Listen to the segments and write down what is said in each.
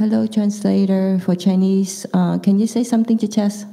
hello, translator for Chinese. Uh, can you say something to Tess?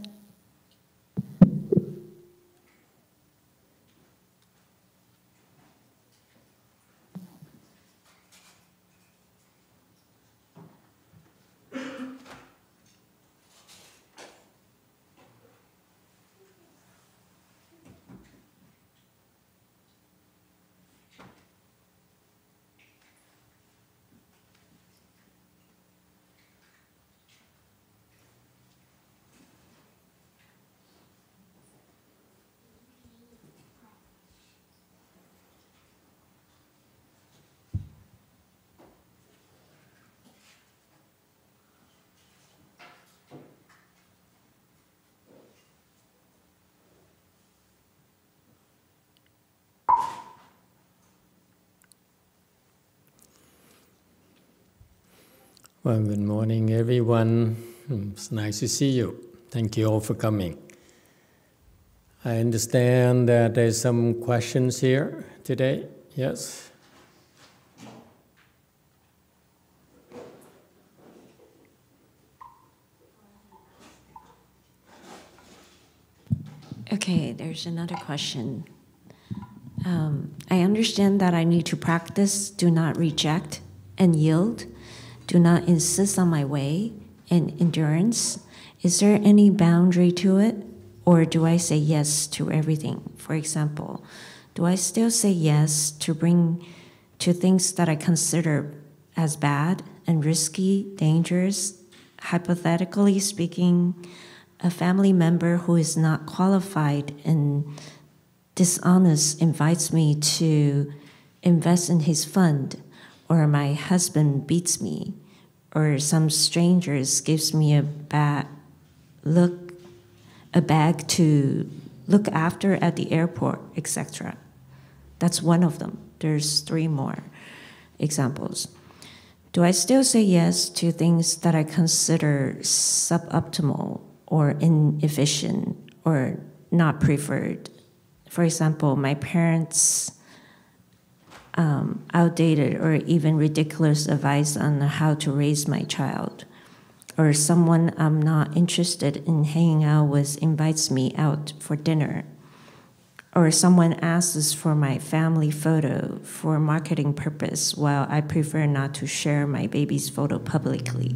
Well, good morning, everyone. It's nice to see you. Thank you all for coming. I understand that there's some questions here today. Yes? Okay, there's another question. Um, I understand that I need to practice do not reject and yield, do not insist on my way, and endurance. Is there any boundary to it? Or do I say yes to everything? For example, do I still say yes to bring to things that I consider as bad and risky, dangerous? Hypothetically speaking, a family member who is not qualified and dishonest invites me to invest in his fund, or my husband beats me, or some strangers gives me a bad look, a bag to look after at the airport, etc. That's one of them. There's three more examples. Do I still say yes to things that I consider suboptimal or inefficient or not preferred? For example, my parents' um, outdated or even ridiculous advice on how to raise my child, or someone I'm not interested in hanging out with invites me out for dinner, or someone asks for my family photo for marketing purpose while I prefer not to share my baby's photo publicly,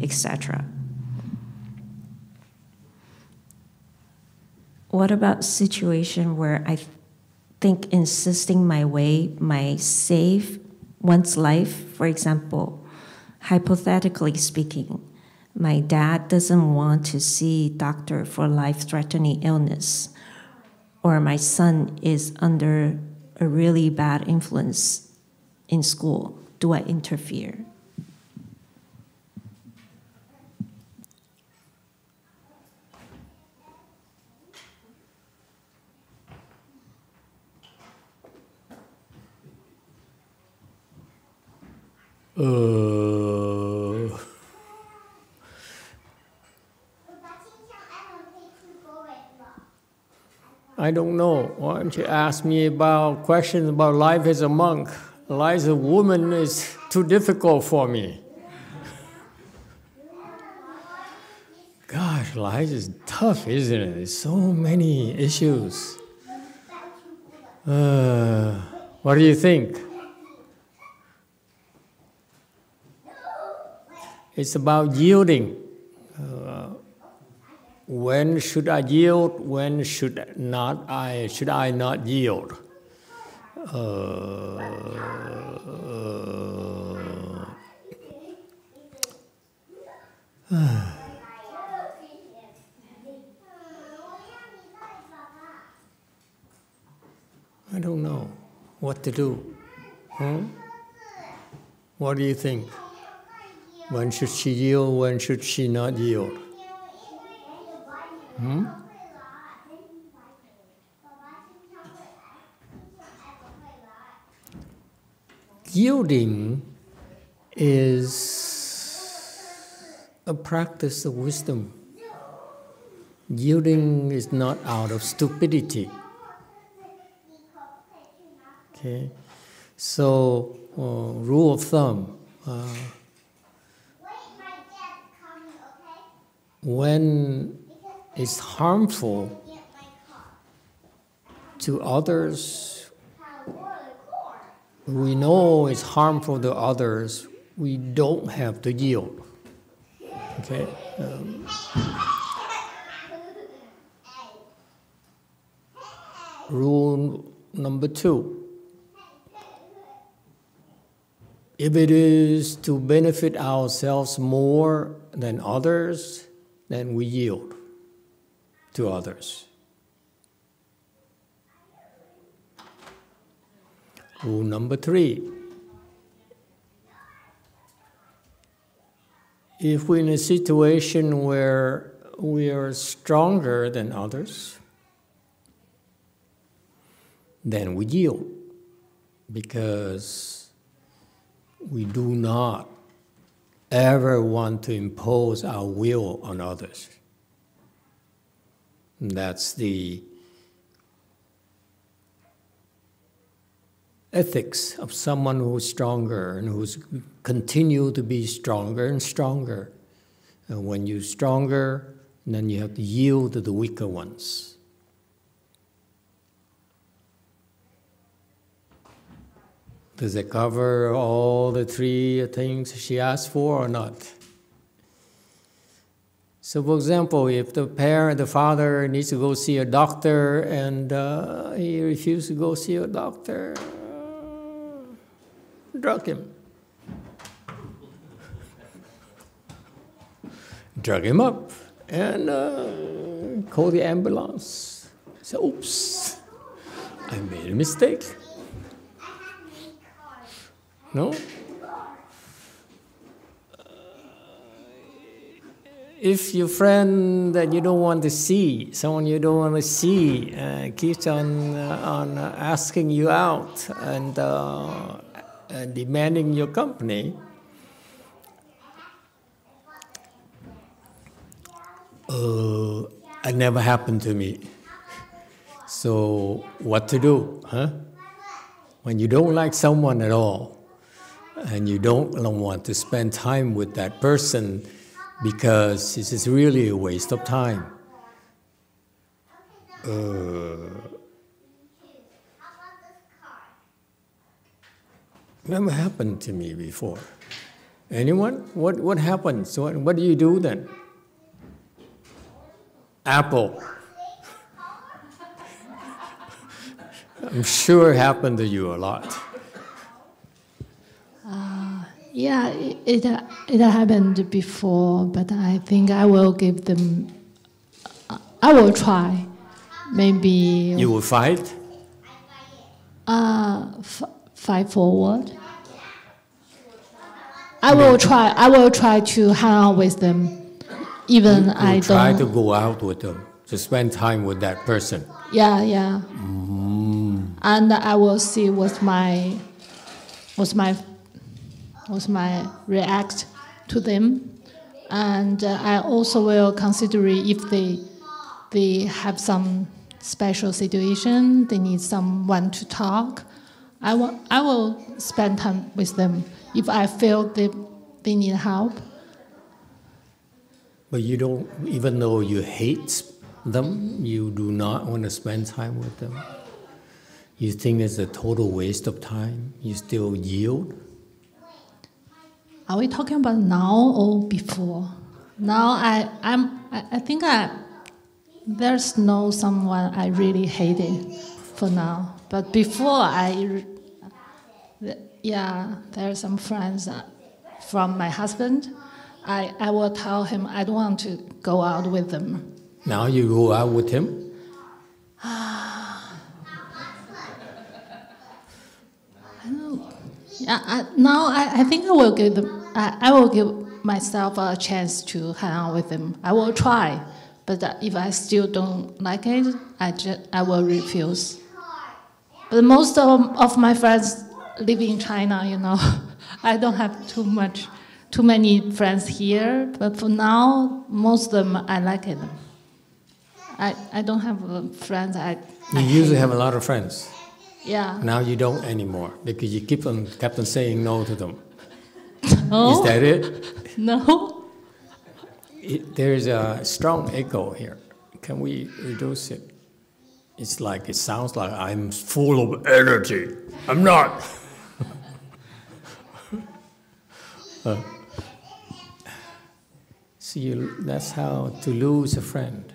etc. What about situation where I think insisting my way might save one's life? For example, hypothetically speaking, my dad doesn't want to see doctor for life-threatening illness, or my son is under a really bad influence in school. Do I interfere? Uh, I don't know. Why don't you ask me about questions about life as a monk? Life as a woman is too difficult for me. Gosh, life is tough, isn't it? There's so many issues. Uh, what do you think? It's about yielding. Uh, when should I yield? When should not I? Should I not yield? Uh, uh, I don't know what to do. Hmm? What do you think? When should she yield? When should she not yield? Hmm? Yielding is a practice of wisdom. Yielding is not out of stupidity. Okay, so uh, rule of thumb. Uh, when it's harmful to others, we know it's harmful to others, we don't have to yield. Okay? Um, rule number two if it is to benefit ourselves more than others, then we yield to others. Rule number three if we're in a situation where we are stronger than others, then we yield because we do not ever want to impose our will on others. That's the ethics of someone who's stronger and who's continue to be stronger and stronger. And when you're stronger, then you have to yield to the weaker ones. Does it cover all the three things she asked for or not? So, for example, if the parent, the father needs to go see a doctor and uh, he refuses to go see a doctor, drug him. Drug him up and uh, call the ambulance. Say, oops, I made a mistake. No? if your friend that you don't want to see, someone you don't want to see, uh, keeps on uh, on asking you out and uh, demanding your company, uh, it never happened to me. So what to do, huh? When you don't like someone at all, and you don't want to spend time with that person because this is really a waste of time. Uh, never happened to me before. Anyone? What, what happens? What, what do you do then? Apple. I'm sure it happened to you a lot. Uh, yeah, it, it, it happened before, but I think I will give them. I will try. Maybe. You will fight. Uh, f- fight forward. I will try. I will try to hang out with them, even you, you I try don't. Try to go out with them to spend time with that person. Yeah, yeah. Mm. And I will see what my, what my, what my react to them, and uh, I also will consider if they, they have some special situation, they need someone to talk. I will, I will spend time with them if I feel they, they need help. But you don't, even though you hate them, you do not want to spend time with them. You think it's a total waste of time. You still yield. Are we talking about now or before? Now I, I'm, I, I think I, there's no someone I really hated for now. But before I, yeah, there are some friends from my husband. I, I will tell him I don't want to go out with them. Now you go out with him. Ah. Yeah, I, now I, I think I will give them. I, I will give myself a chance to hang out with them. I will try, but if I still don't like it, I just I will refuse. But most of, of my friends live in China. You know, I don't have too much, too many friends here. But for now, most of them I like it. I, I don't have uh, friends. I, You I hate. have a lot of friends. Yeah. Now you don't anymore because you keep on kept on saying no to them. Oh Is that it? no. it, there's a strong echo here. Can we reduce it? It's like it sounds like I'm full of energy. I'm not. uh, see, that's how to lose a friend.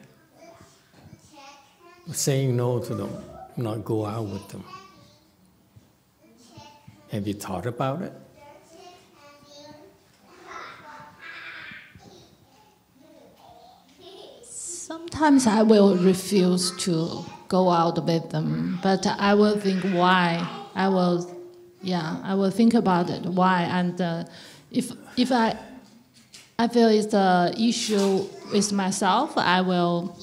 Saying no to them, not go out with them. Have you thought about it? Sometimes I will refuse to go out with them, but I will think why. I will, yeah, I will think about it why, and uh, if if I I feel it's the issue with myself, I will.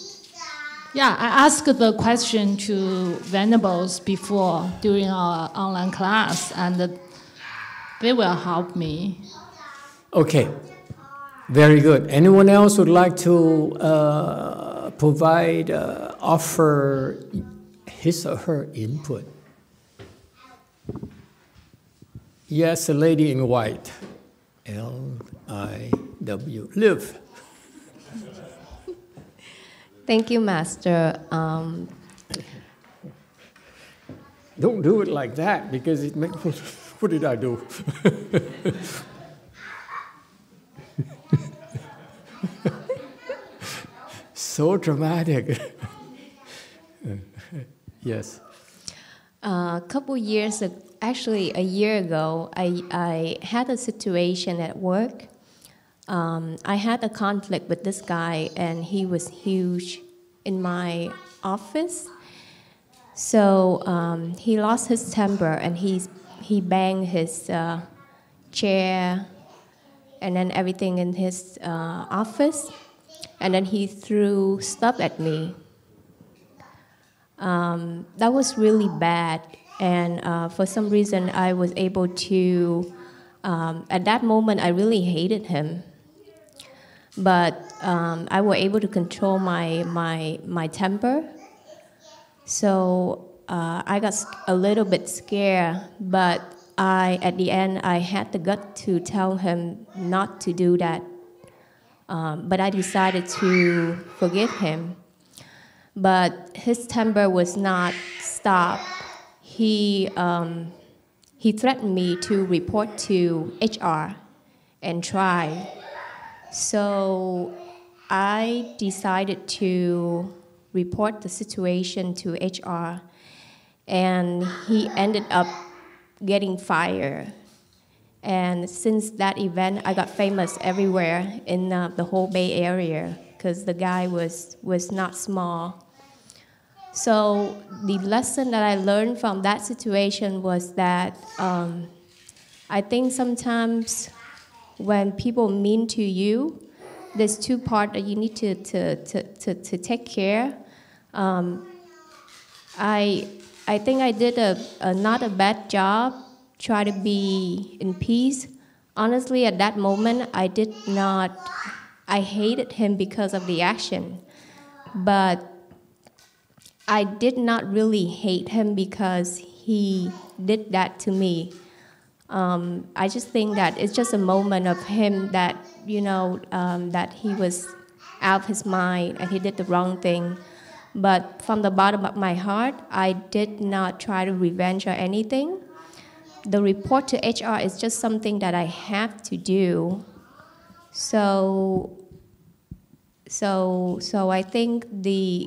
Yeah, I asked the question to Venerables before during our online class, and they will help me. Okay, very good. Anyone else would like to uh, provide, uh, offer his or her input? Yes, a lady in white. L I W. Live. Thank you, Master. Um, Don't do it like that because it makes. What did I do? so dramatic. yes. a couple years, actually a year ago, I, I had a situation at work. Um, I had a conflict with this guy, and he was huge in my office. So um, he lost his temper, and he's, he banged his uh, chair and then everything in his uh, office. And then he threw stuff at me. Um, that was really bad. And uh, for some reason, I was able to, um, at that moment, I really hated him. But um, I was able to control my, my, my temper. So uh, I got a little bit scared, but I, at the end, I had the gut to tell him not to do that. Um, but I decided to forgive him but his temper was not stopped. He, um, he threatened me to report to HR and try. So I decided to report the situation to HR, and he ended up getting fired. And since that event, I got famous everywhere in uh, the whole Bay Area because the guy was, was not small. So the lesson that I learned from that situation was that um, I think sometimes when people mean to you, there's two parts that you need to, to, to, to, to take care. Um, I, I think I did a, a not a bad job, try to be in peace. Honestly, at that moment, I did not, I hated him because of the action. But I did not really hate him because he did that to me. Um, I just think that it's just a moment of him that, you know, um, that he was out of his mind and he did the wrong thing. But from the bottom of my heart, I did not try to revenge or anything. The report to HR is just something that I have to do. So, so, so I think the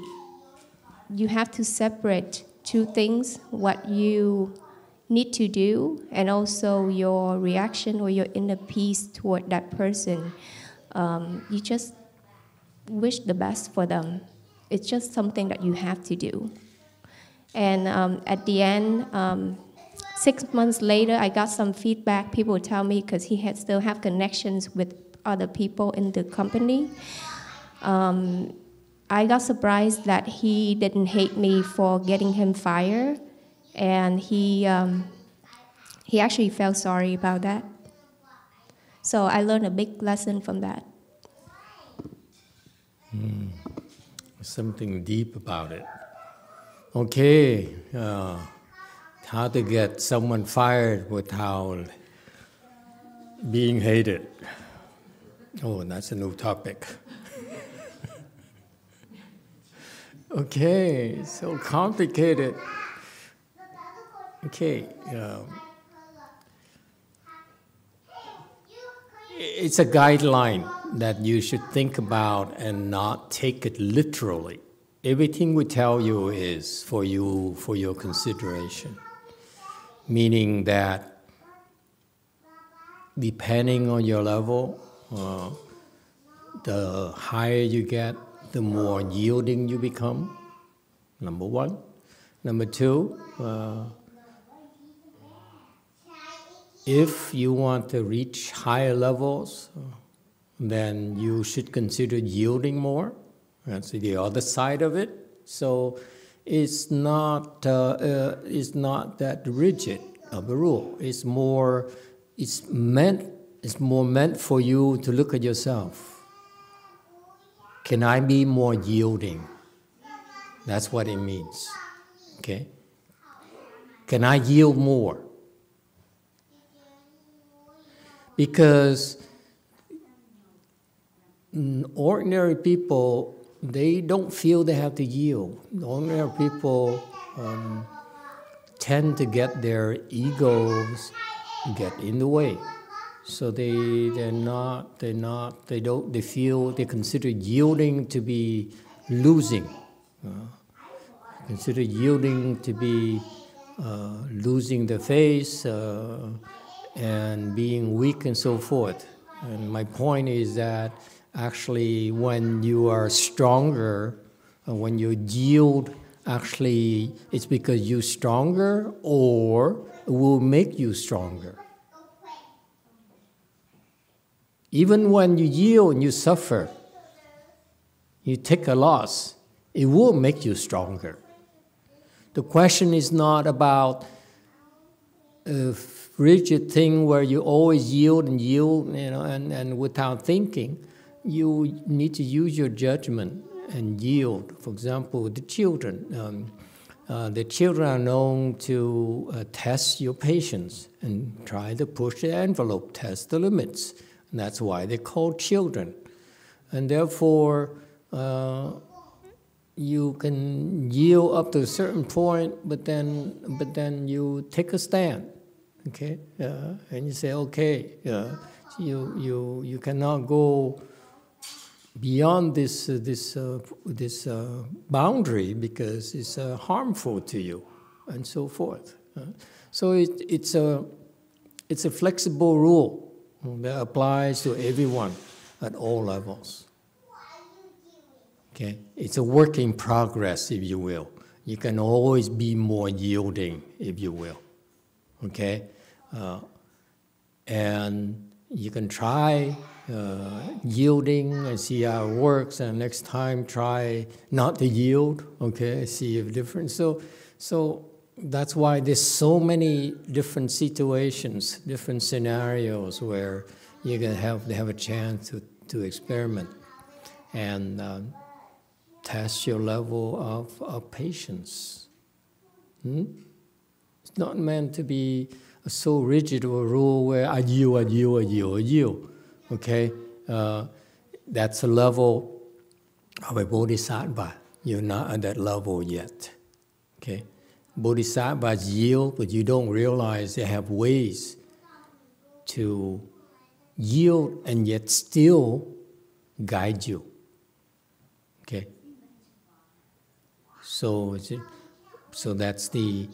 you have to separate two things what you need to do and also your reaction or your inner peace toward that person. Um, you just wish the best for them. It's just something that you have to do. And um, at the end um, six months later i got some feedback. People tell me because he had still have connections with other people in the company. Um, I got surprised that he didn't hate me for getting him fired, and he um, he actually felt sorry about that. So I learned a big lesson from that. Hmm. Something deep about it. Okay, uh, how to get someone fired without being hated. Oh, that's a new topic. okay, so complicated. Okay. Um, it's a guideline that you should think about and not take it literally. Everything we tell you is for you for your consideration. Meaning that depending on your level, uh, the higher you get, the more yielding you become. Number one. Number two, uh, if you want to reach higher levels, then you should consider yielding more. That's the other side of it. So it's not, uh, uh, it's not that rigid of a rule. It's more, it's meant, it's more meant for you to look at yourself. Can I be more yielding? That's what it means. Okay? Can I yield more? Because ordinary people, they don't feel they have to yield. Ordinary people um, tend to get their egos get in the way. So they they're not they're not they don't they feel they consider yielding to be losing, uh, consider yielding to be uh, losing the face uh, and being weak and so forth. And my point is that actually, when you are stronger, uh, when you yield, actually, it's because you're stronger or it will make you stronger. Even when you yield and you suffer, you take a loss, it will make you stronger. The question is not about a rigid thing where you always yield and yield, you know, and, and without thinking. You need to use your judgment and yield. For example, the children. Um, uh, the children are known to uh, test your patience and try to push the envelope, test the limits. And that's why they're called children. And therefore, uh, you can yield up to a certain point, but then, but then you take a stand, okay? Uh, and you say, okay, uh, you, you, you cannot go beyond this, uh, this, uh, this uh, boundary because it's uh, harmful to you, and so forth. so it, it's, a, it's a flexible rule that applies to everyone at all levels. Okay, it's a work in progress, if you will. You can always be more yielding, if you will. Okay, uh, and you can try uh, yielding and see how it works, and next time try not to yield. Okay, see if different. So, so that's why there's so many different situations, different scenarios where going to have to have a chance to, to experiment and uh, test your level of, of patience. Hmm? It's not meant to be so rigid a rule where I yield, I yield, I yield, I yield. Okay? Uh, that's a level of a bodhisattva. You're not at that level yet. Okay? Bodhisattvas yield, but you don't realize they have ways to yield and yet still guide you. Okay? So, so that's the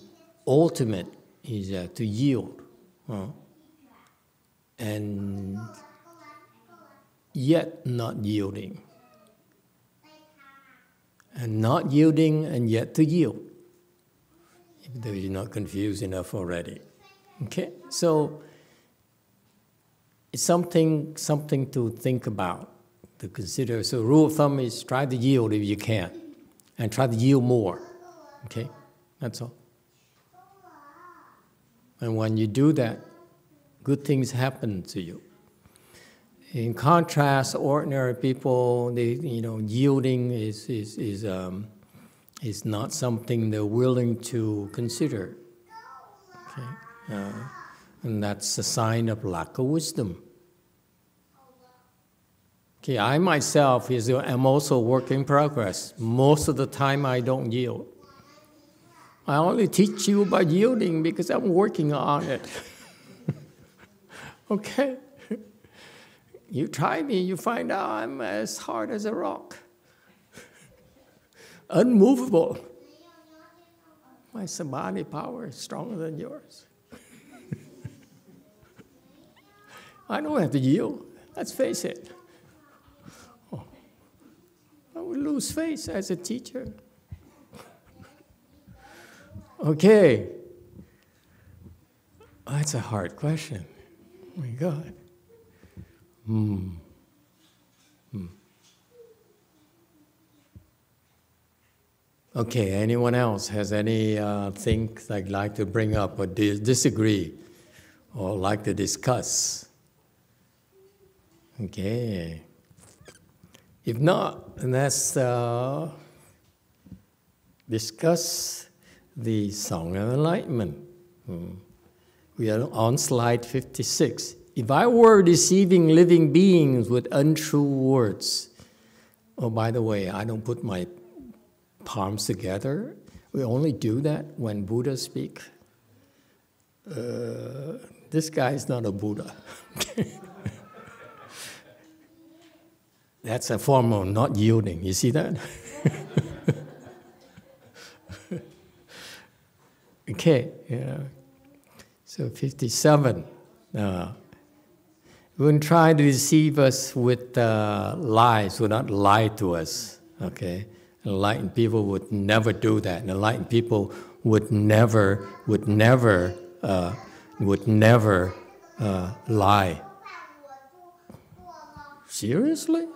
ultimate is uh, to yield. Uh, and yet not yielding. And not yielding and yet to yield though you're not confused enough already. Okay, so it's something something to think about, to consider. So rule of thumb is try to yield if you can, and try to yield more. Okay, that's all. And when you do that, good things happen to you. In contrast, ordinary people, they, you know, yielding is is is um, is not something they're willing to consider. Okay? Uh, and that's a sign of lack of wisdom. Okay, I myself is am also work in progress. Most of the time, I don't yield. I only teach you about yielding because I'm working on it. okay? You try me, you find out I'm as hard as a rock, unmovable. My samadhi power is stronger than yours. I don't have to yield. Let's face it. Oh, I would lose face as a teacher. Okay. That's a hard question. Oh my God. Hmm. hmm. Okay, anyone else has any uh, they'd like to bring up or dis- disagree or like to discuss? Okay. If not, let's uh, discuss the Song of Enlightenment. Hmm. We are on slide 56. If I were deceiving living beings with untrue words, oh, by the way, I don't put my palms together. We only do that when Buddha speak. Uh, this guy is not a Buddha. That's a form of not yielding. You see that? okay, yeah. So 57. Uh, wouldn't try to deceive us with uh, lies, would not lie to us. Okay? Enlightened people would never do that. And Enlightened people would never, would never, uh, would never uh, lie. Seriously?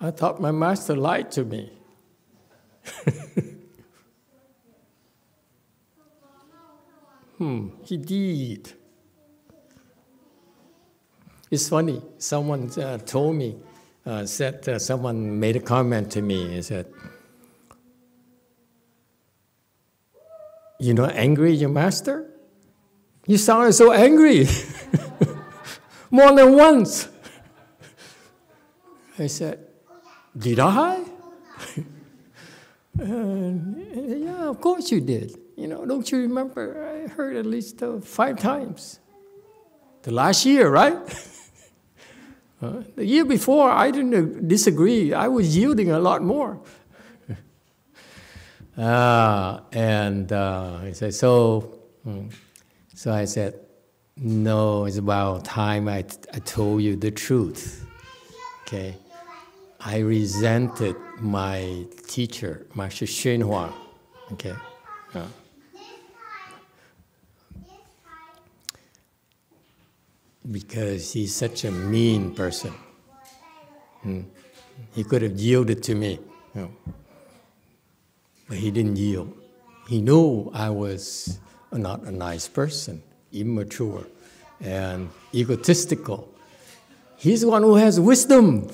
I thought my master lied to me. hmm, he did. It's funny, someone uh, told me, uh, said, uh, someone made a comment to me and said, You're not angry, your master? You sounded so angry. More than once. I said, did I? and, yeah, of course you did. You know, don't you remember? I heard at least uh, five times. The last year, right? uh, the year before, I didn't disagree. I was yielding a lot more. uh, and uh, I said, so, mm. so I said, no, it's about time I, t- I told you the truth. Okay. I resented my teacher, Master Hsuan Hua. Okay. Uh, because he's such a mean person. Hmm. He could have yielded to me, you know. but he didn't yield. He knew I was not a nice person, immature, and egotistical. He's the one who has wisdom.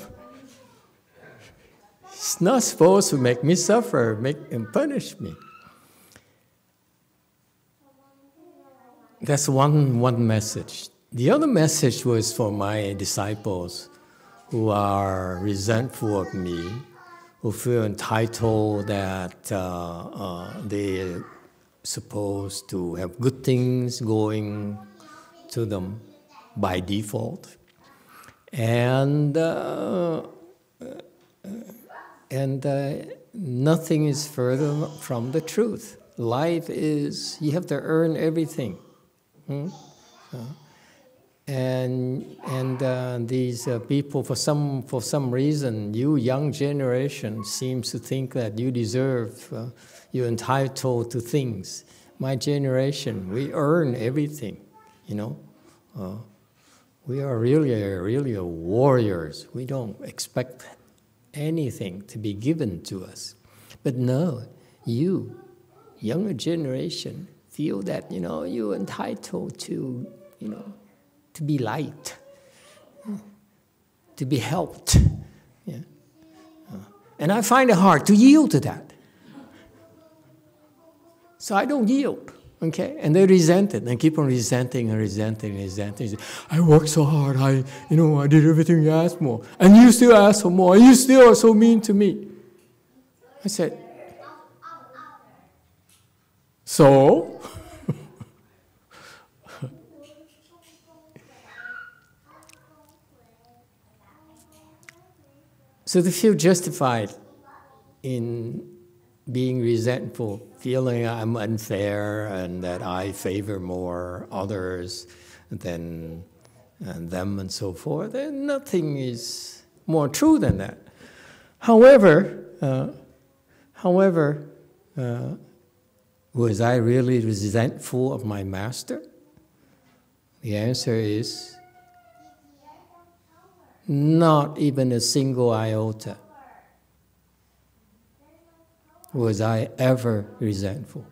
It's not supposed to make me suffer, make and punish me. That's one, one message. The other message was for my disciples who are resentful of me, who feel entitled that uh, uh, they're supposed to have good things going to them by default. And uh, and uh, nothing is further from the truth. Life is, you have to earn everything. Hmm? And and uh, these uh, people, for some, for some reason, you young generation seems to think that you deserve, uh, you're entitled to things. My generation, we earn everything, you know. Uh, we are really, really warriors. We don't expect anything to be given to us. But no, you, younger generation, feel that you know you're entitled to you know to be light, to be helped. Yeah. Uh, and I find it hard to yield to that. So I don't yield. Okay, and they resent it. They keep on resenting and resenting and resenting. I worked so hard. I, you know, I did everything you asked for, and you still ask for more. and You still are so mean to me. I said, so. So they feel justified in being resentful, feeling I'm unfair and that I favor more others than and them and so forth, and nothing is more true than that. However, uh, however, uh, was I really resentful of my master? The answer is not even a single iota was I ever resentful.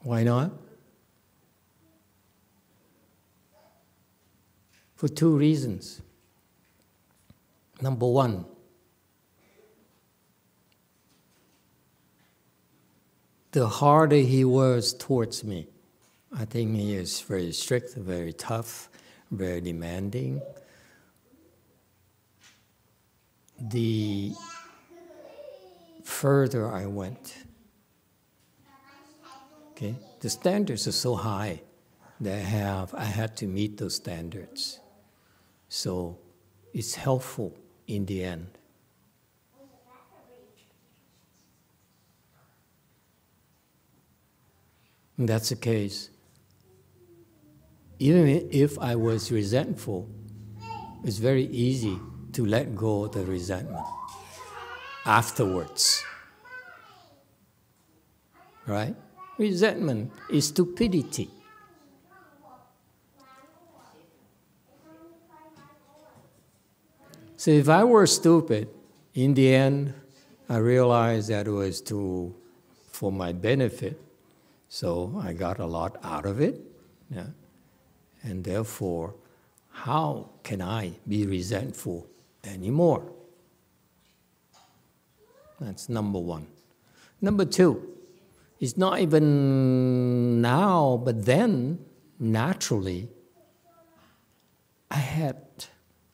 Why not? For two reasons. Number one, the harder he was towards me, I think he is very strict, very tough, very demanding. The further I went, okay, the standards are so high that I have I had to meet those standards. So it's helpful in the end. That's the case even if I was resentful, it's very easy to let go of the resentment afterwards. Right? Resentment is stupidity. So if I were stupid, in the end, I realized that it was to for my benefit. So I got a lot out of it. Yeah. And therefore, how can I be resentful anymore? That's number one. Number two, it's not even now, but then, naturally, I had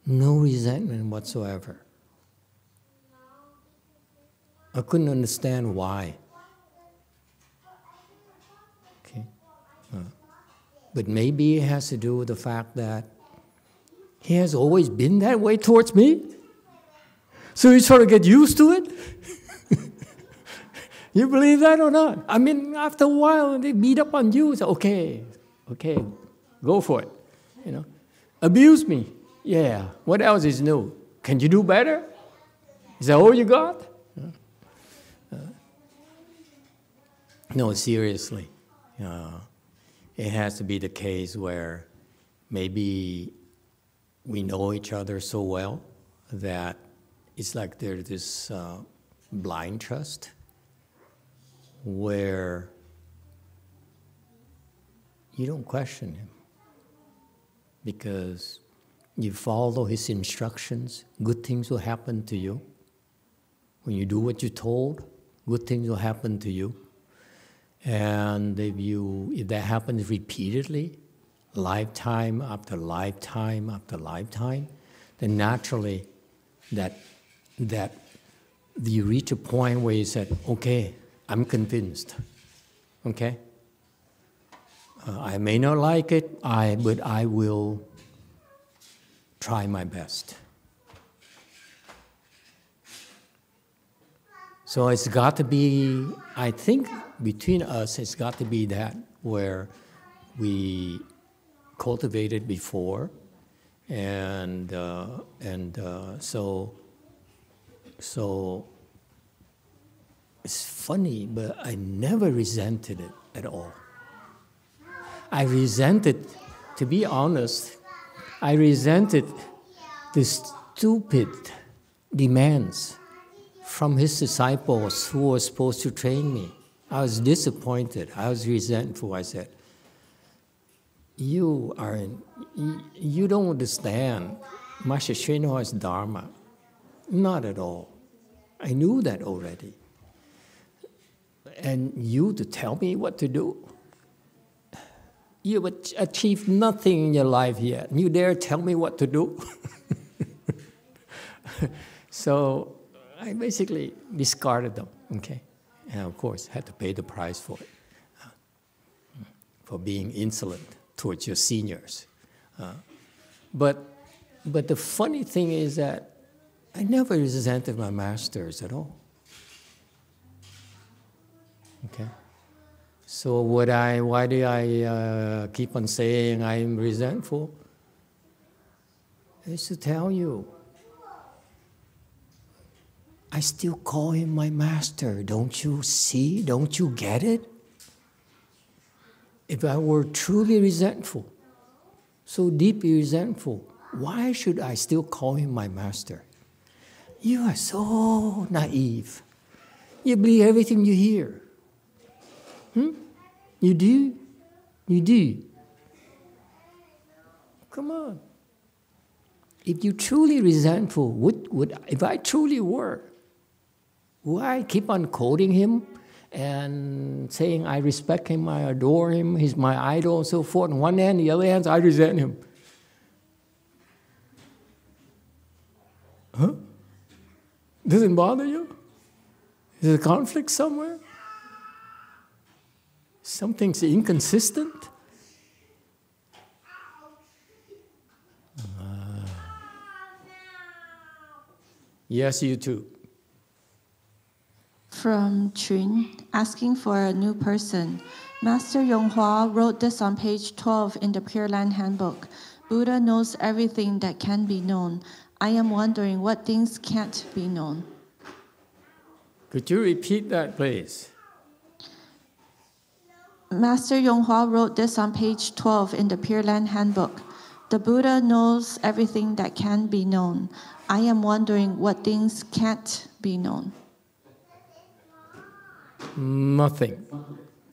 no resentment whatsoever. I couldn't understand why. But maybe it has to do with the fact that he has always been that way towards me. So you sort of get used to it. you believe that or not? I mean, after a while, they beat up on you. So, okay, okay, go for it. You know, abuse me. Yeah. What else is new? Can you do better? Is that all you got? Uh, no, seriously. Uh, it has to be the case where maybe we know each other so well that it's like there's this uh, blind trust where you don't question him because you follow his instructions, good things will happen to you. When you do what you're told, good things will happen to you. And if, you, if that happens repeatedly, lifetime after lifetime after lifetime, then naturally that, that you reach a point where you said, okay, I'm convinced. Okay? Uh, I may not like it, I, but I will try my best. So it's got to be, I think between us, it's got to be that where we cultivated before. And, uh, and uh, so, so it's funny, but I never resented it at all. I resented, to be honest, I resented the stupid demands from his disciples who were supposed to train me. I was disappointed. I was resentful. I said, You are, in, you don't understand. Master is Dharma. Not at all. I knew that already. And you to tell me what to do? You have achieved nothing in your life yet. You dare tell me what to do? so I basically discarded them, okay? And of course, had to pay the price for it, uh, for being insolent towards your seniors. Uh, but, but the funny thing is that I never resented my masters at all. Okay? So would I, why do I uh, keep on saying I'm resentful? It's to tell you, I still call him my master. Don't you see? Don't you get it? If I were truly resentful, so deeply resentful, why should I still call him my master? You are so naive. You believe everything you hear. Hmm? You do? You do? Come on. If you truly resentful, would, would if I truly were, I keep on quoting him and saying I respect him, I adore him, he's my idol, and so forth? On one hand, the other hand, I resent him. Huh? Doesn't bother you? Is there a conflict somewhere? Something's inconsistent? Uh, yes, you too. From Chun, asking for a new person. Master Yonghua wrote this on page 12 in the Pure Land Handbook. Buddha knows everything that can be known. I am wondering what things can't be known. Could you repeat that, please? Master Yonghua wrote this on page 12 in the Pure Land Handbook. The Buddha knows everything that can be known. I am wondering what things can't be known. Nothing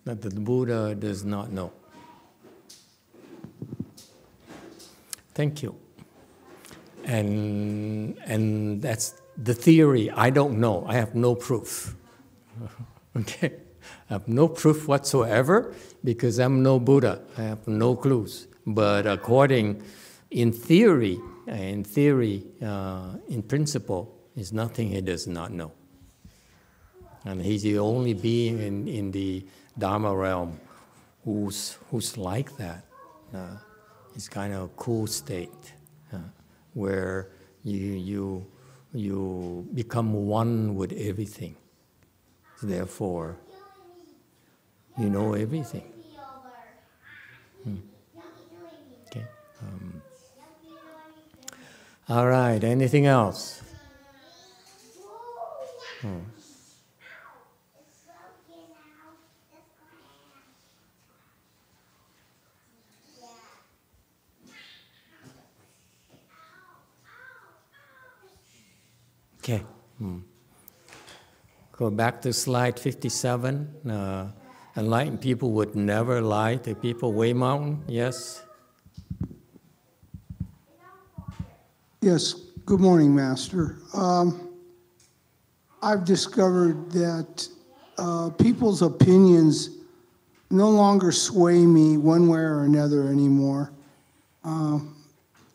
that the Buddha does not know. Thank you. And, and that's the theory. I don't know. I have no proof. okay? I have no proof whatsoever because I'm no Buddha. I have no clues. But according, in theory, in theory, uh, in principle, is nothing he does not know. And he's the only being in, in the Dharma realm who's, who's like that. Uh, it's kind of a cool state uh, where you, you, you become one with everything. Therefore, you know everything. Hmm. Okay. Um, all right. Anything else? Hmm. Okay. Hmm. Go back to slide 57. Uh, enlightened people would never lie to people. Way Mountain, yes? Yes, good morning, Master. Um, I've discovered that uh, people's opinions no longer sway me one way or another anymore. Uh,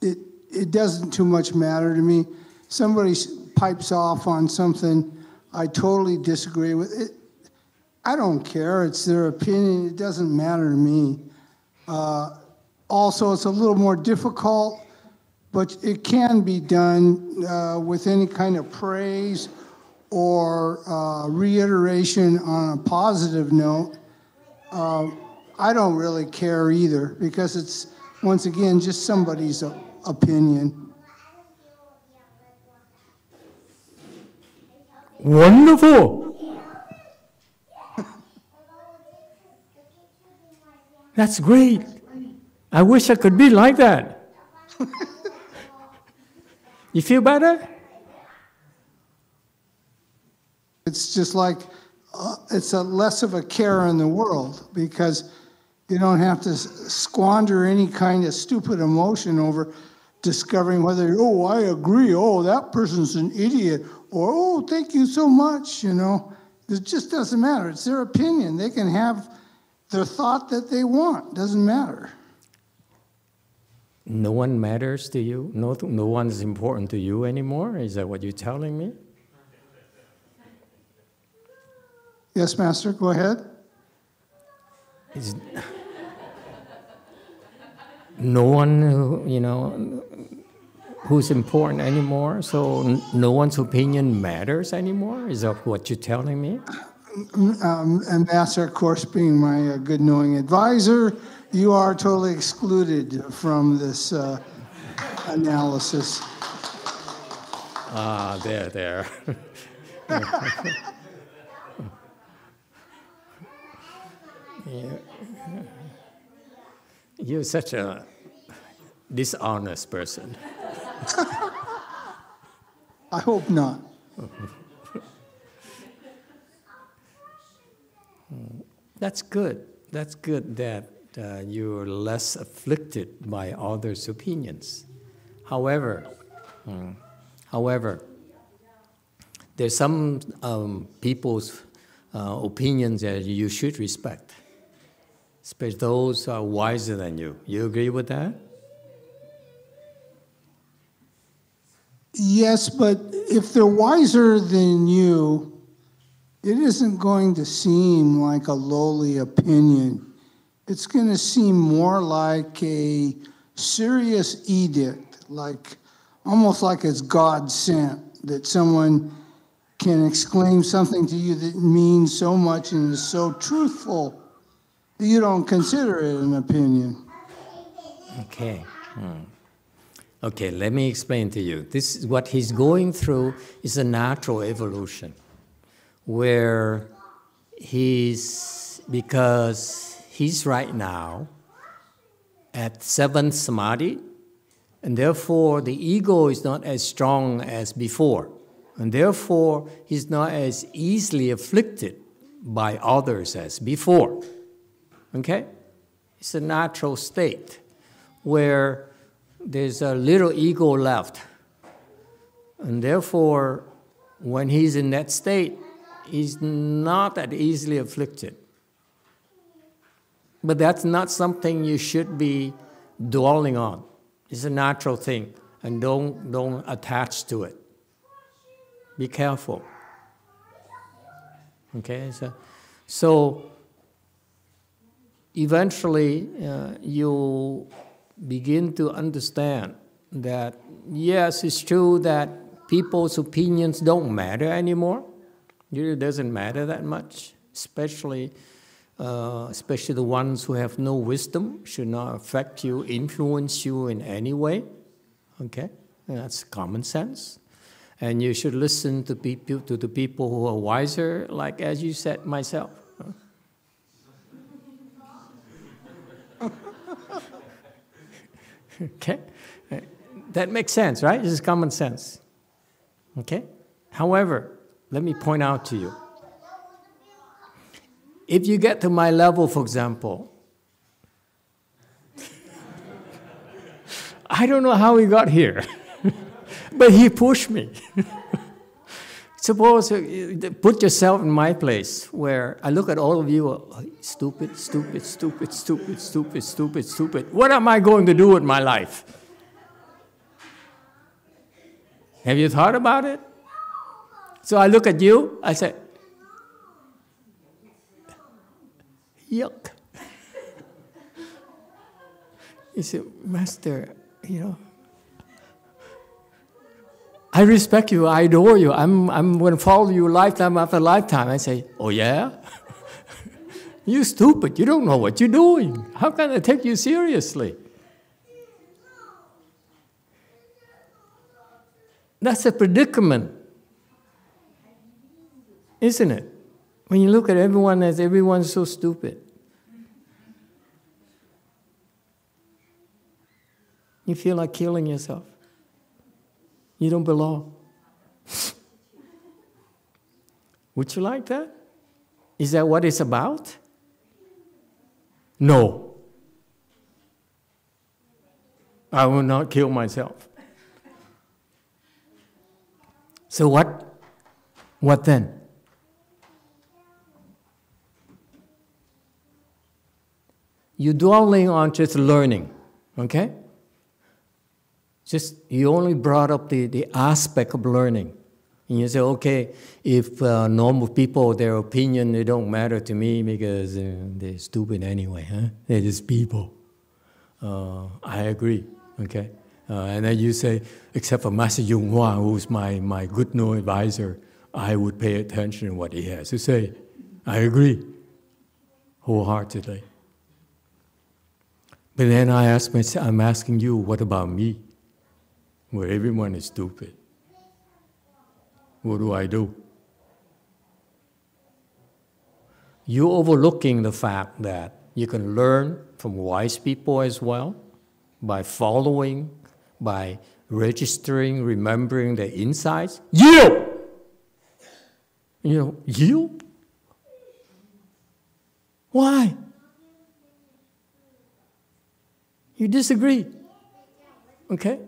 it, it doesn't too much matter to me. Somebody pipes off on something I totally disagree with. It, I don't care. It's their opinion. It doesn't matter to me. Uh, also, it's a little more difficult, but it can be done uh, with any kind of praise or uh, reiteration on a positive note. Uh, I don't really care either because it's, once again, just somebody's opinion. Wonderful. That's great. I wish I could be like that. you feel better? It's just like uh, it's a less of a care in the world because you don't have to squander any kind of stupid emotion over discovering whether, oh, I agree, oh, that person's an idiot, or oh, thank you so much, you know. It just doesn't matter. It's their opinion. They can have their thought that they want. Doesn't matter. No one matters to you? No, no one is important to you anymore? Is that what you're telling me? Yes, Master, go ahead. Is no one, you know, who's important anymore? So n- no one's opinion matters anymore? Is that what you're telling me? Um, Master, of course, being my uh, good knowing advisor, you are totally excluded from this uh, analysis. Ah, there, there. Yeah. You're such a dishonest person. I hope not. That's good. That's good that uh, you're less afflicted by others' opinions. However, mm, however, there's some um, people's uh, opinions that you should respect, especially those who are wiser than you. You agree with that? Yes, but if they're wiser than you, it isn't going to seem like a lowly opinion. It's going to seem more like a serious edict, like almost like it's God sent, that someone can exclaim something to you that means so much and is so truthful that you don't consider it an opinion. Okay. Hmm. Okay, let me explain to you. This is what he's going through is a natural evolution where he's because he's right now at seventh samadhi, and therefore the ego is not as strong as before, and therefore he's not as easily afflicted by others as before. Okay? It's a natural state where there's a little ego left. And therefore, when he's in that state, he's not that easily afflicted. But that's not something you should be dwelling on. It's a natural thing, and don't, don't attach to it. Be careful. Okay, so, so eventually uh, you begin to understand that yes, it's true that people's opinions don't matter anymore. It doesn't matter that much, especially uh, especially the ones who have no wisdom should not affect you, influence you in any way. Okay, and that's common sense. And you should listen to people to the people who are wiser, like as you said myself. Okay? That makes sense, right? This is common sense. Okay? However, let me point out to you. If you get to my level, for example, I don't know how he got here, but he pushed me. Suppose uh, put yourself in my place where I look at all of you, oh, stupid, stupid, stupid, stupid, stupid, stupid, stupid. What am I going to do with my life? Have you thought about it? So I look at you, I say, yuck. You say, Master, you know, I respect you, I adore you, I'm, I'm going to follow you lifetime after lifetime. I say, Oh, yeah? you stupid, you don't know what you're doing. How can I take you seriously? That's a predicament, isn't it? When you look at everyone as everyone's so stupid. You feel like killing yourself. You don't belong. Would you like that? Is that what it's about? No. I will not kill myself. So what? What then? You're dwelling on just learning, okay? Just you only brought up the, the aspect of learning. And you say, okay, if uh, normal people, their opinion, they don't matter to me because uh, they're stupid anyway, huh? They're just people. Uh, I agree, okay? Uh, and then you say, except for Master Yonghua, who's my, my good no advisor, I would pay attention to what he has to say. I agree wholeheartedly. But then I ask myself, I'm asking you, what about me? Where everyone is stupid. What do I do? You're overlooking the fact that you can learn from wise people as well by following, by registering, remembering their insights. You! You know, you? Why? You disagree. Okay?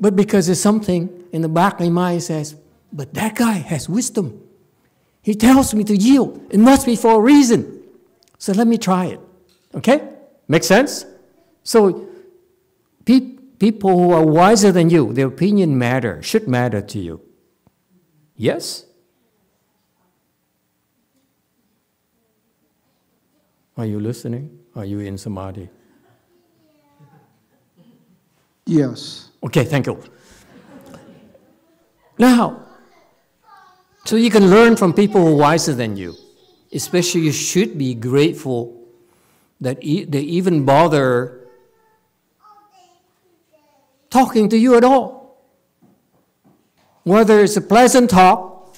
But because there's something in the back of my mind says, but that guy has wisdom. He tells me to yield. It must be for a reason. So let me try it. Okay? Make sense? So pe- people who are wiser than you, their opinion matter, should matter to you. Yes? Are you listening? Are you in samadhi? Yes. Okay, thank you. Now, so you can learn from people who are wiser than you. Especially, you should be grateful that e- they even bother talking to you at all. Whether it's a pleasant talk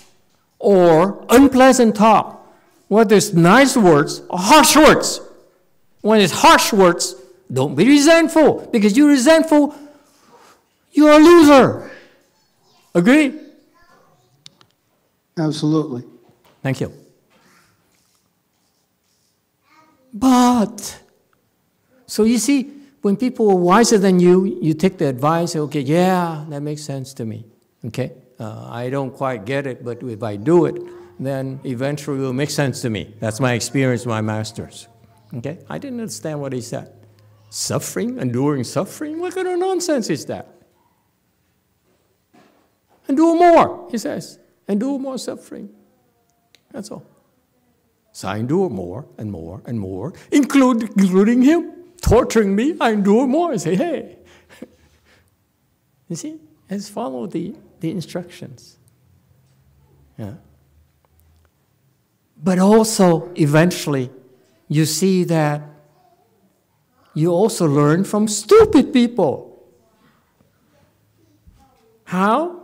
or unpleasant talk, whether it's nice words or harsh words. When it's harsh words, don't be resentful because you're resentful, you're a loser. Agree? Absolutely. Thank you. But, so you see, when people are wiser than you, you take the advice, okay, yeah, that makes sense to me. Okay? Uh, I don't quite get it, but if I do it, then eventually it will make sense to me. That's my experience with my masters. Okay? I didn't understand what he said. Suffering, enduring suffering? What kind of nonsense is that? Endure more, he says. Endure more suffering. That's all. So I endure more and more and more, include, including him torturing me. I endure more. I say, hey. you see, let's follow the, the instructions. Yeah. But also, eventually, you see that you also learn from stupid people. How?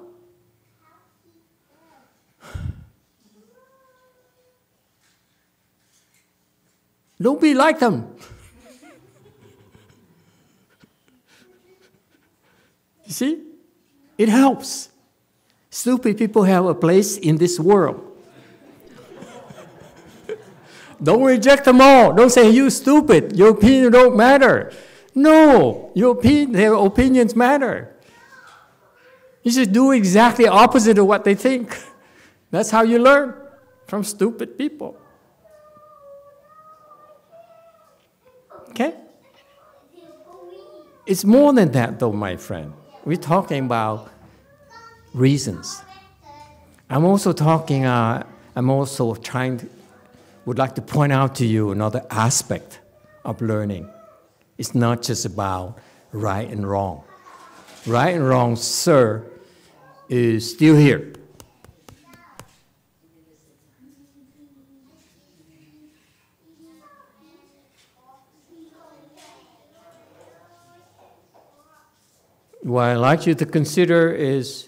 Don't be like them. you see? It helps. Stupid people have a place in this world. don't reject them all. Don't say you stupid. Your opinion don't matter. No, your opinion, their opinions matter. You should do exactly opposite of what they think. That's how you learn from stupid people. Okay? It's more than that, though, my friend. We're talking about reasons. I'm also talking, uh, I'm also trying to, would like to point out to you another aspect of learning. It's not just about right and wrong. Right and wrong, sir, is still here. What I'd like you to consider is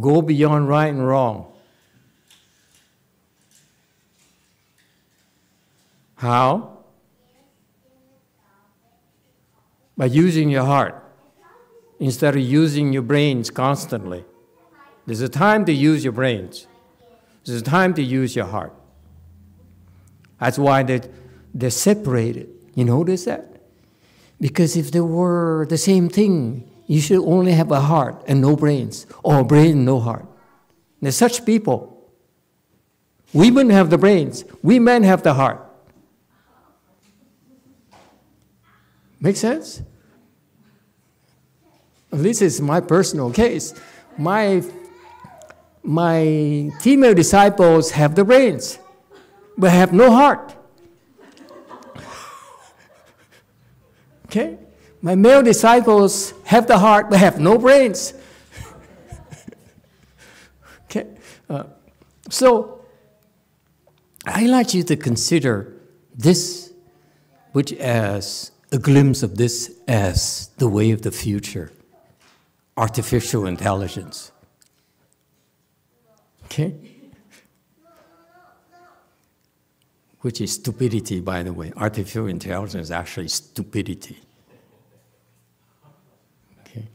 go beyond right and wrong. How? By using your heart instead of using your brains constantly. There's a time to use your brains, there's a time to use your heart. That's why they, they're separated. You notice that? Because if they were the same thing, you should only have a heart and no brains, or a brain and no heart. There's such people. Women have the brains, we men have the heart. Make sense? This is my personal case. My, my female disciples have the brains, but have no heart. Okay? My male disciples have the heart, but have no brains. okay? Uh, so, I'd like you to consider this, which as a glimpse of this as the way of the future artificial intelligence. Okay? Which is stupidity, by the way. Artificial intelligence is actually stupidity. Okay?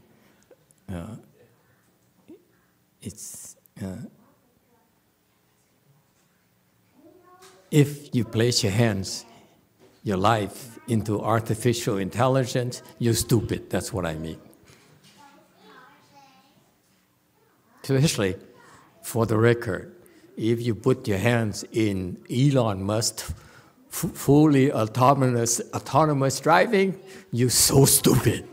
Uh, it's. Uh, if you place your hands, your life into artificial intelligence, you're stupid. That's what I mean. Especially for the record, if you put your hands in Elon Musk fully autonomous, autonomous driving, you're so stupid.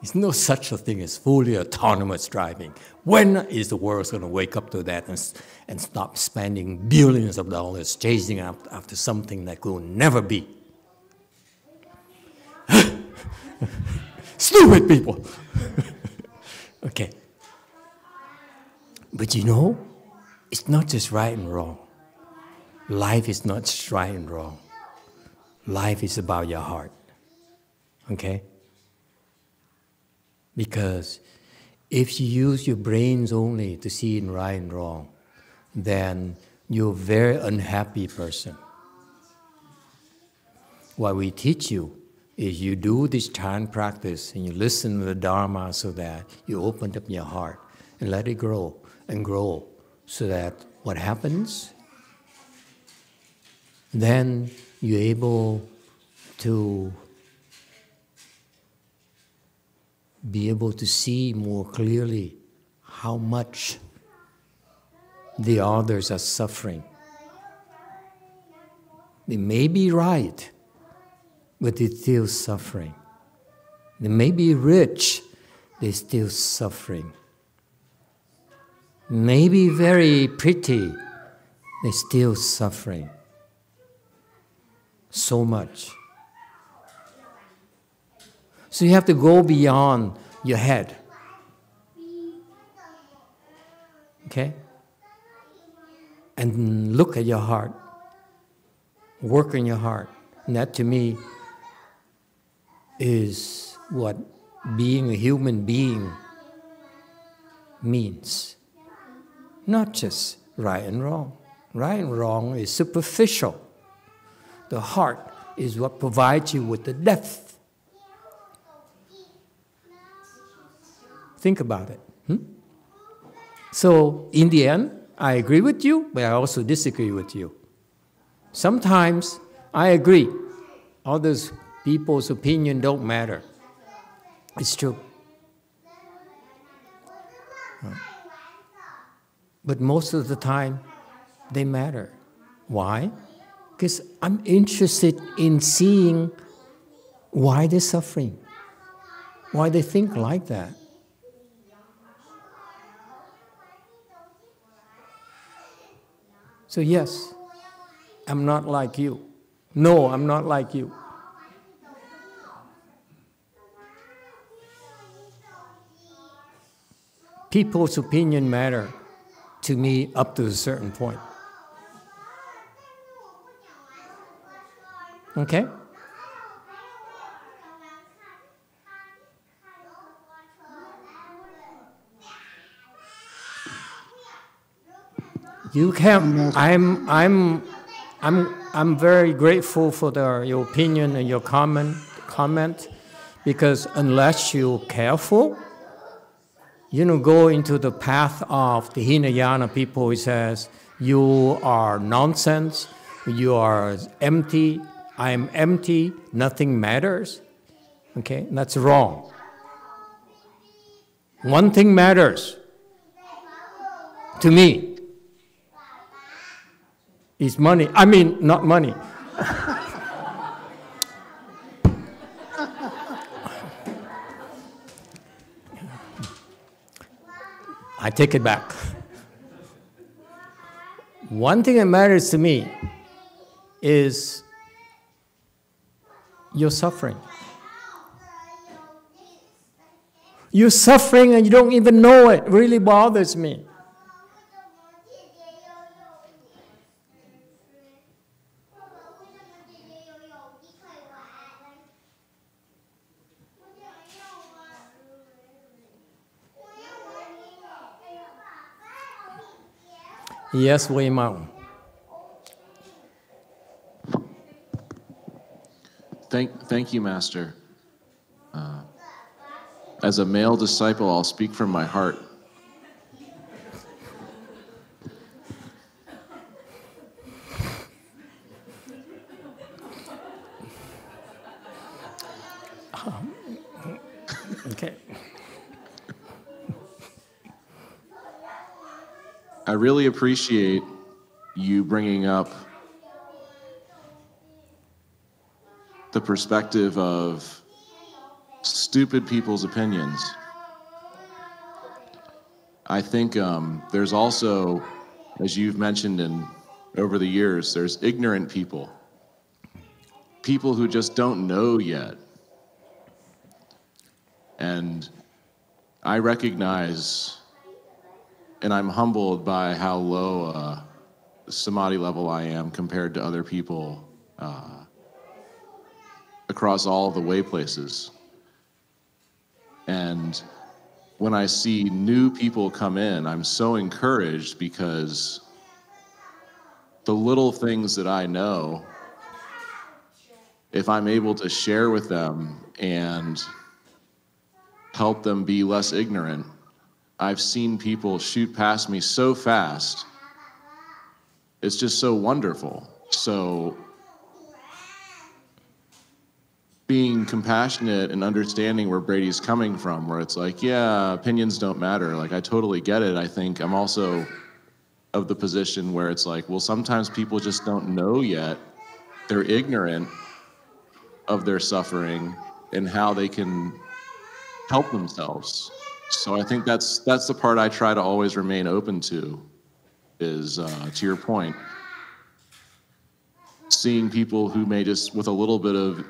There's no such a thing as fully autonomous driving. When is the world going to wake up to that and, and stop spending billions of dollars chasing after something that will never be? Stupid people! okay. But you know, it's not just right and wrong. Life is not just right and wrong. Life is about your heart. Okay? Because if you use your brains only to see in right and wrong, then you're a very unhappy person. What we teach you is you do this chan practice and you listen to the Dharma so that you open up your heart and let it grow and grow so that what happens? Then you're able to be able to see more clearly how much the others are suffering. They may be right, but they're still suffering. They may be rich, they're still suffering. Maybe very pretty, they're still suffering. So much. So you have to go beyond your head. Okay? And look at your heart. Work in your heart. And that to me is what being a human being means. Not just right and wrong. Right and wrong is superficial. The heart is what provides you with the depth Think about it. Hmm? So, in the end, I agree with you, but I also disagree with you. Sometimes I agree. Others people's opinion don't matter. It's true. But most of the time, they matter. Why? Because I'm interested in seeing why they're suffering, why they think like that. So, yes, I'm not like you. No, I'm not like you. People's opinion matter to me up to a certain point. Okay? You can. I'm. I'm. I'm. I'm very grateful for the, your opinion and your comment. Comment, because unless you're careful, you know, go into the path of the Hinayana people. He says you are nonsense. You are empty. I am empty. Nothing matters. Okay, that's wrong. One thing matters to me is money. I mean, not money. I take it back. One thing that matters to me is your suffering. You're suffering and you don't even know it. really bothers me. Yes, Wei Mao. Thank, thank you, Master. Uh, as a male disciple, I'll speak from my heart. Really appreciate you bringing up the perspective of stupid people's opinions. I think um, there's also, as you've mentioned in over the years, there's ignorant people, people who just don't know yet. And I recognize and I'm humbled by how low uh, samadhi level I am compared to other people uh, across all the way places. And when I see new people come in, I'm so encouraged because the little things that I know, if I'm able to share with them and help them be less ignorant, I've seen people shoot past me so fast. It's just so wonderful. So, being compassionate and understanding where Brady's coming from, where it's like, yeah, opinions don't matter. Like, I totally get it. I think I'm also of the position where it's like, well, sometimes people just don't know yet. They're ignorant of their suffering and how they can help themselves. So I think that's that's the part I try to always remain open to. Is uh, to your point, seeing people who may just with a little bit of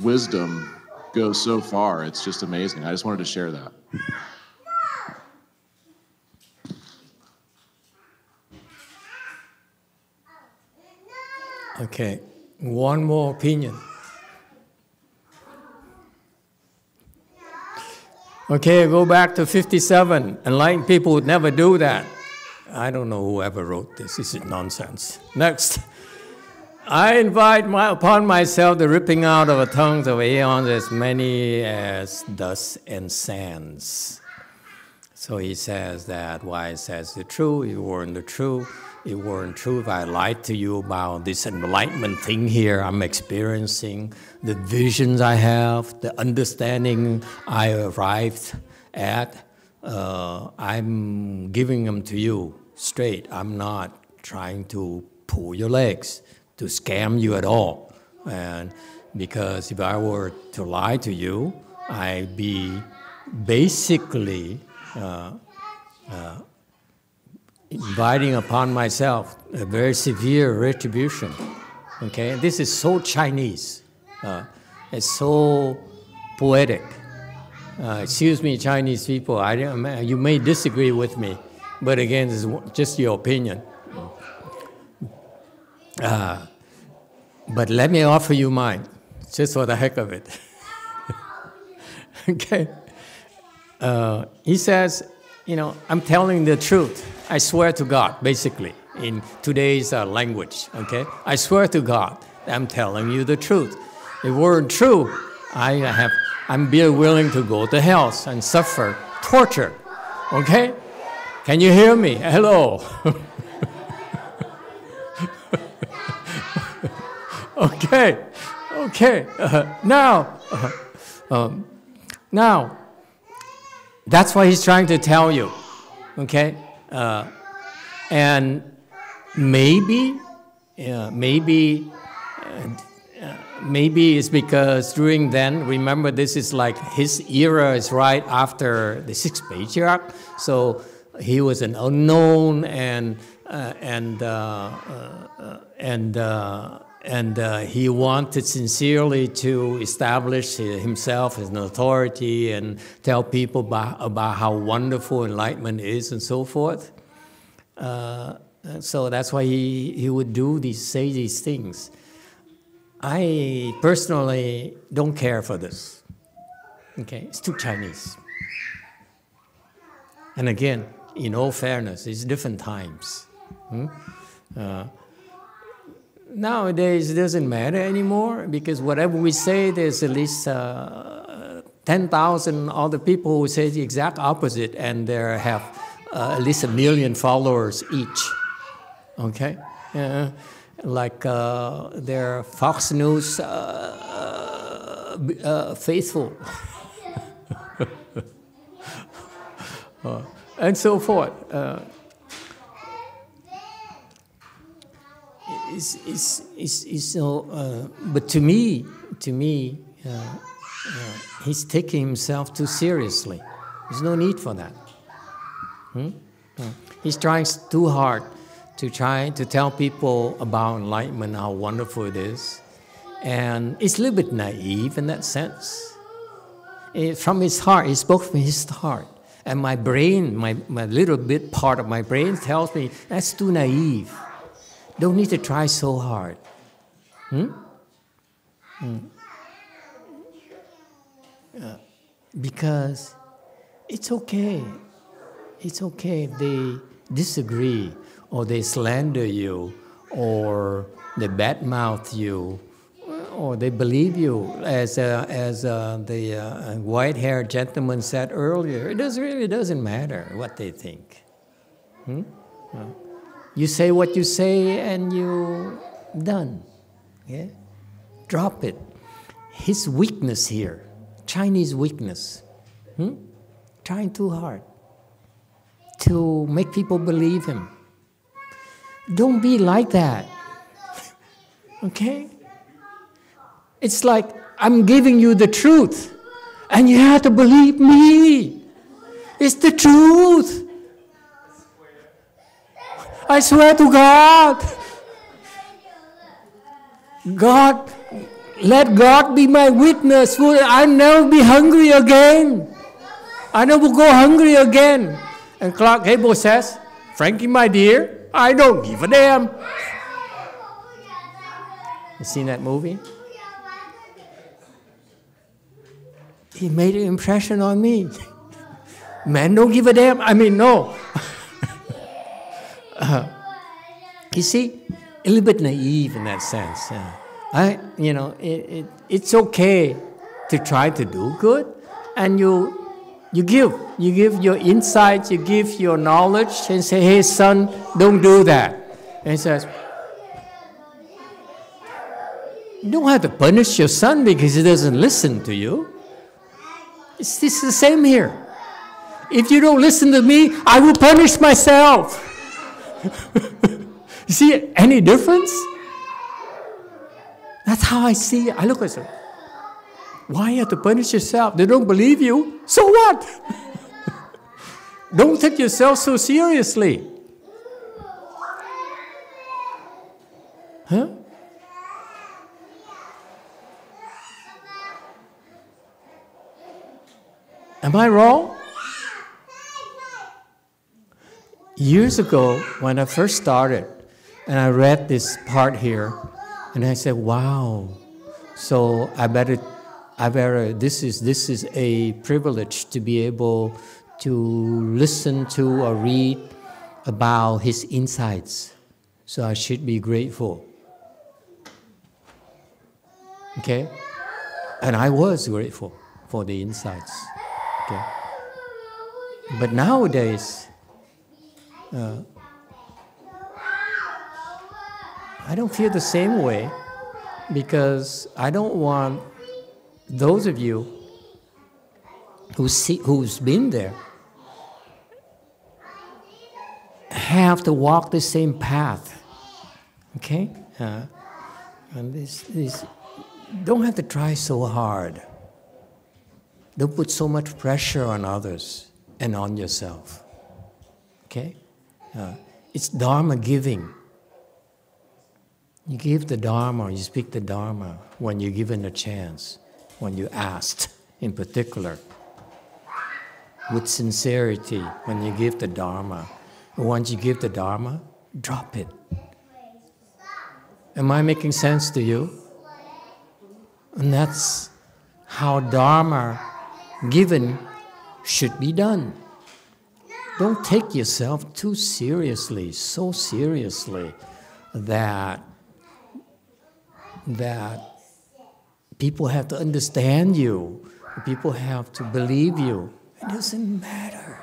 wisdom go so far. It's just amazing. I just wanted to share that. Okay, one more opinion. Okay, go back to 57. Enlightened people would never do that. I don't know whoever wrote this. This is nonsense. Next. I invite my, upon myself the ripping out of the tongues of aeons as many as dust and sands. So he says that why says the true, you weren't the truth. It weren't true if I lied to you about this enlightenment thing here I'm experiencing, the visions I have, the understanding I arrived at. Uh, I'm giving them to you straight. I'm not trying to pull your legs, to scam you at all. And because if I were to lie to you, I'd be basically uh, uh, inviting upon myself a very severe retribution. Okay, this is so Chinese. Uh, it's so poetic. Uh, excuse me, Chinese people. I, you may disagree with me, but again, is just your opinion. Uh, but let me offer you mine, just for the heck of it. okay. Uh, he says, you know, I'm telling the truth. I swear to God, basically, in today's uh, language, okay? I swear to God, I'm telling you the truth. If it weren't true, I have, I'm be willing to go to hell and suffer torture, okay? Can you hear me? Hello. okay, Okay, uh, now, uh, um, now, that's what he's trying to tell you. Okay, uh, and maybe, maybe, uh, maybe it's because during then, remember, this is like his era is right after the sixth patriarch, so he was an unknown and uh, and uh, uh, and and uh, he wanted sincerely to establish himself as an authority and tell people about, about how wonderful enlightenment is and so forth. Uh, so that's why he, he would do these say these things. I personally don't care for this. Okay, it's too Chinese. And again, in all fairness, it's different times. Hmm? Uh, nowadays, it doesn't matter anymore because whatever we say, there's at least uh, 10,000 other people who say the exact opposite, and they have uh, at least a million followers each. Okay? Uh, like uh, their Fox News uh, uh, faithful. and so forth. It's, it's, it's, it's so, uh, but to me, to me, uh, uh, he's taking himself too seriously. There's no need for that. Hmm? He's trying too hard to try to tell people about enlightenment, how wonderful it is. And it's a little bit naive in that sense. It, from his heart, he spoke from his heart. And my brain, my, my little bit part of my brain tells me that's too naive. Don't need to try so hard. Hmm? Hmm. Uh, because it's okay. It's okay if they disagree or they slander you or they badmouth you or they believe you, as, uh, as uh, the uh, white haired gentleman said earlier. It doesn't really doesn't matter what they think. Hmm? You say what you say and you done. Yeah? Drop it. His weakness here, Chinese weakness, hmm? trying too hard to make people believe him. Don't be like that. okay? It's like I'm giving you the truth, and you have to believe me. It's the truth. I swear to God. God, let God be my witness. I'll never be hungry again. I never go hungry again. And Clark Gable says, Frankie, my dear, I don't give a damn. You seen that movie? he made an impression on me. Man don't give a damn. I mean, no. uh, you see, a little bit naive in that sense. Uh, I, you know, it, it, it's okay to try to do good, and you, you give, you give your insights, you give your knowledge, and say, "Hey, son, don't do that." And he says, "You don't have to punish your son because he doesn't listen to you." It's, it's the same here. If you don't listen to me, I will punish myself. you see any difference? That's how I see it. I look at it. Why you have to punish yourself? They don't believe you. So what? don't take yourself so seriously. Huh? Am I wrong? Years ago, when I first started, and I read this part here, and I said, "Wow!" So I better, I better. This is this is a privilege to be able to listen to or read about his insights. So I should be grateful. Okay, and I was grateful for the insights. Okay. But nowadays, uh, I don't feel the same way because I don't want those of you who see, who's been there have to walk the same path. Okay? Uh, and this, this, don't have to try so hard. Don't put so much pressure on others and on yourself. Okay? Uh, it's Dharma giving. You give the Dharma, you speak the Dharma when you're given a chance, when you asked in particular. With sincerity, when you give the Dharma. Once you give the Dharma, drop it. Am I making sense to you? And that's how Dharma given should be done. Don't take yourself too seriously, so seriously that that people have to understand you, people have to believe you. It doesn't matter.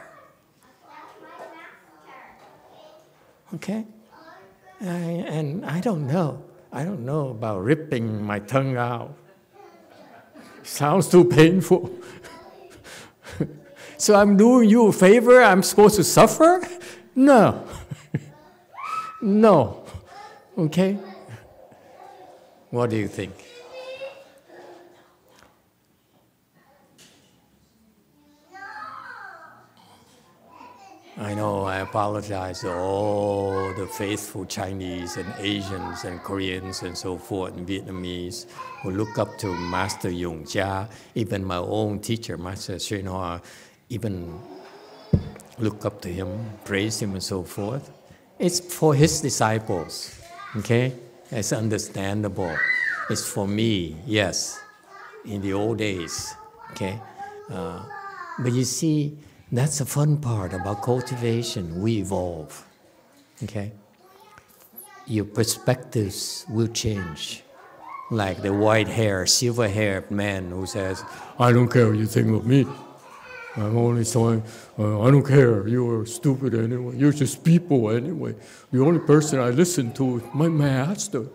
Okay? I, and I don't know. I don't know about ripping my tongue out. Sounds too painful. so I'm doing you a favor, I'm supposed to suffer? No. no. Okay? What do you think? I know, I apologize to all the faithful Chinese and Asians and Koreans and so forth and Vietnamese who look up to Master Yung Chia, even my own teacher, Master Hsuan Hua, even look up to him, praise him and so forth. It's for his disciples, okay? It's understandable. It's for me, yes, in the old days, okay? Uh, but you see, that's the fun part about cultivation. We evolve. Okay? Your perspectives will change. Like the white hair, silver haired man who says, I don't care what you think of me. I'm only saying, uh, I don't care. You're stupid anyway. You're just people anyway. The only person I listen to is my master.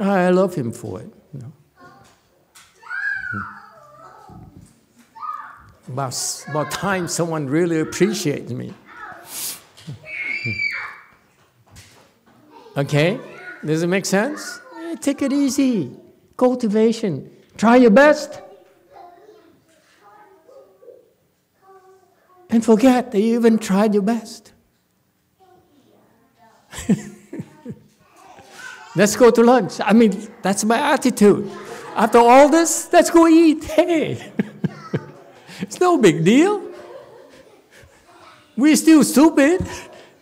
I love him for it. You know? about, about time someone really appreciates me. Okay? Does it make sense? take it easy. Cultivation. Try your best. And forget that you even tried your best. let's go to lunch. I mean, that's my attitude. After all this, let's go eat. Hey. It's no big deal. We're still stupid,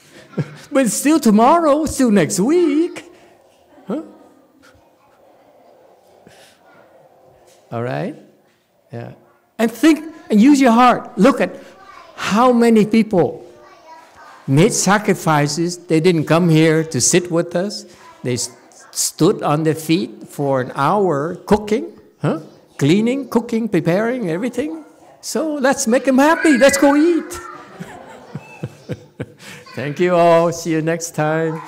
but still tomorrow, still next week. All right? Yeah. And think and use your heart. Look at how many people made sacrifices. They didn't come here to sit with us. They st- stood on their feet for an hour cooking, huh? cleaning, cooking, preparing, everything. So let's make them happy. Let's go eat. Thank you all. See you next time.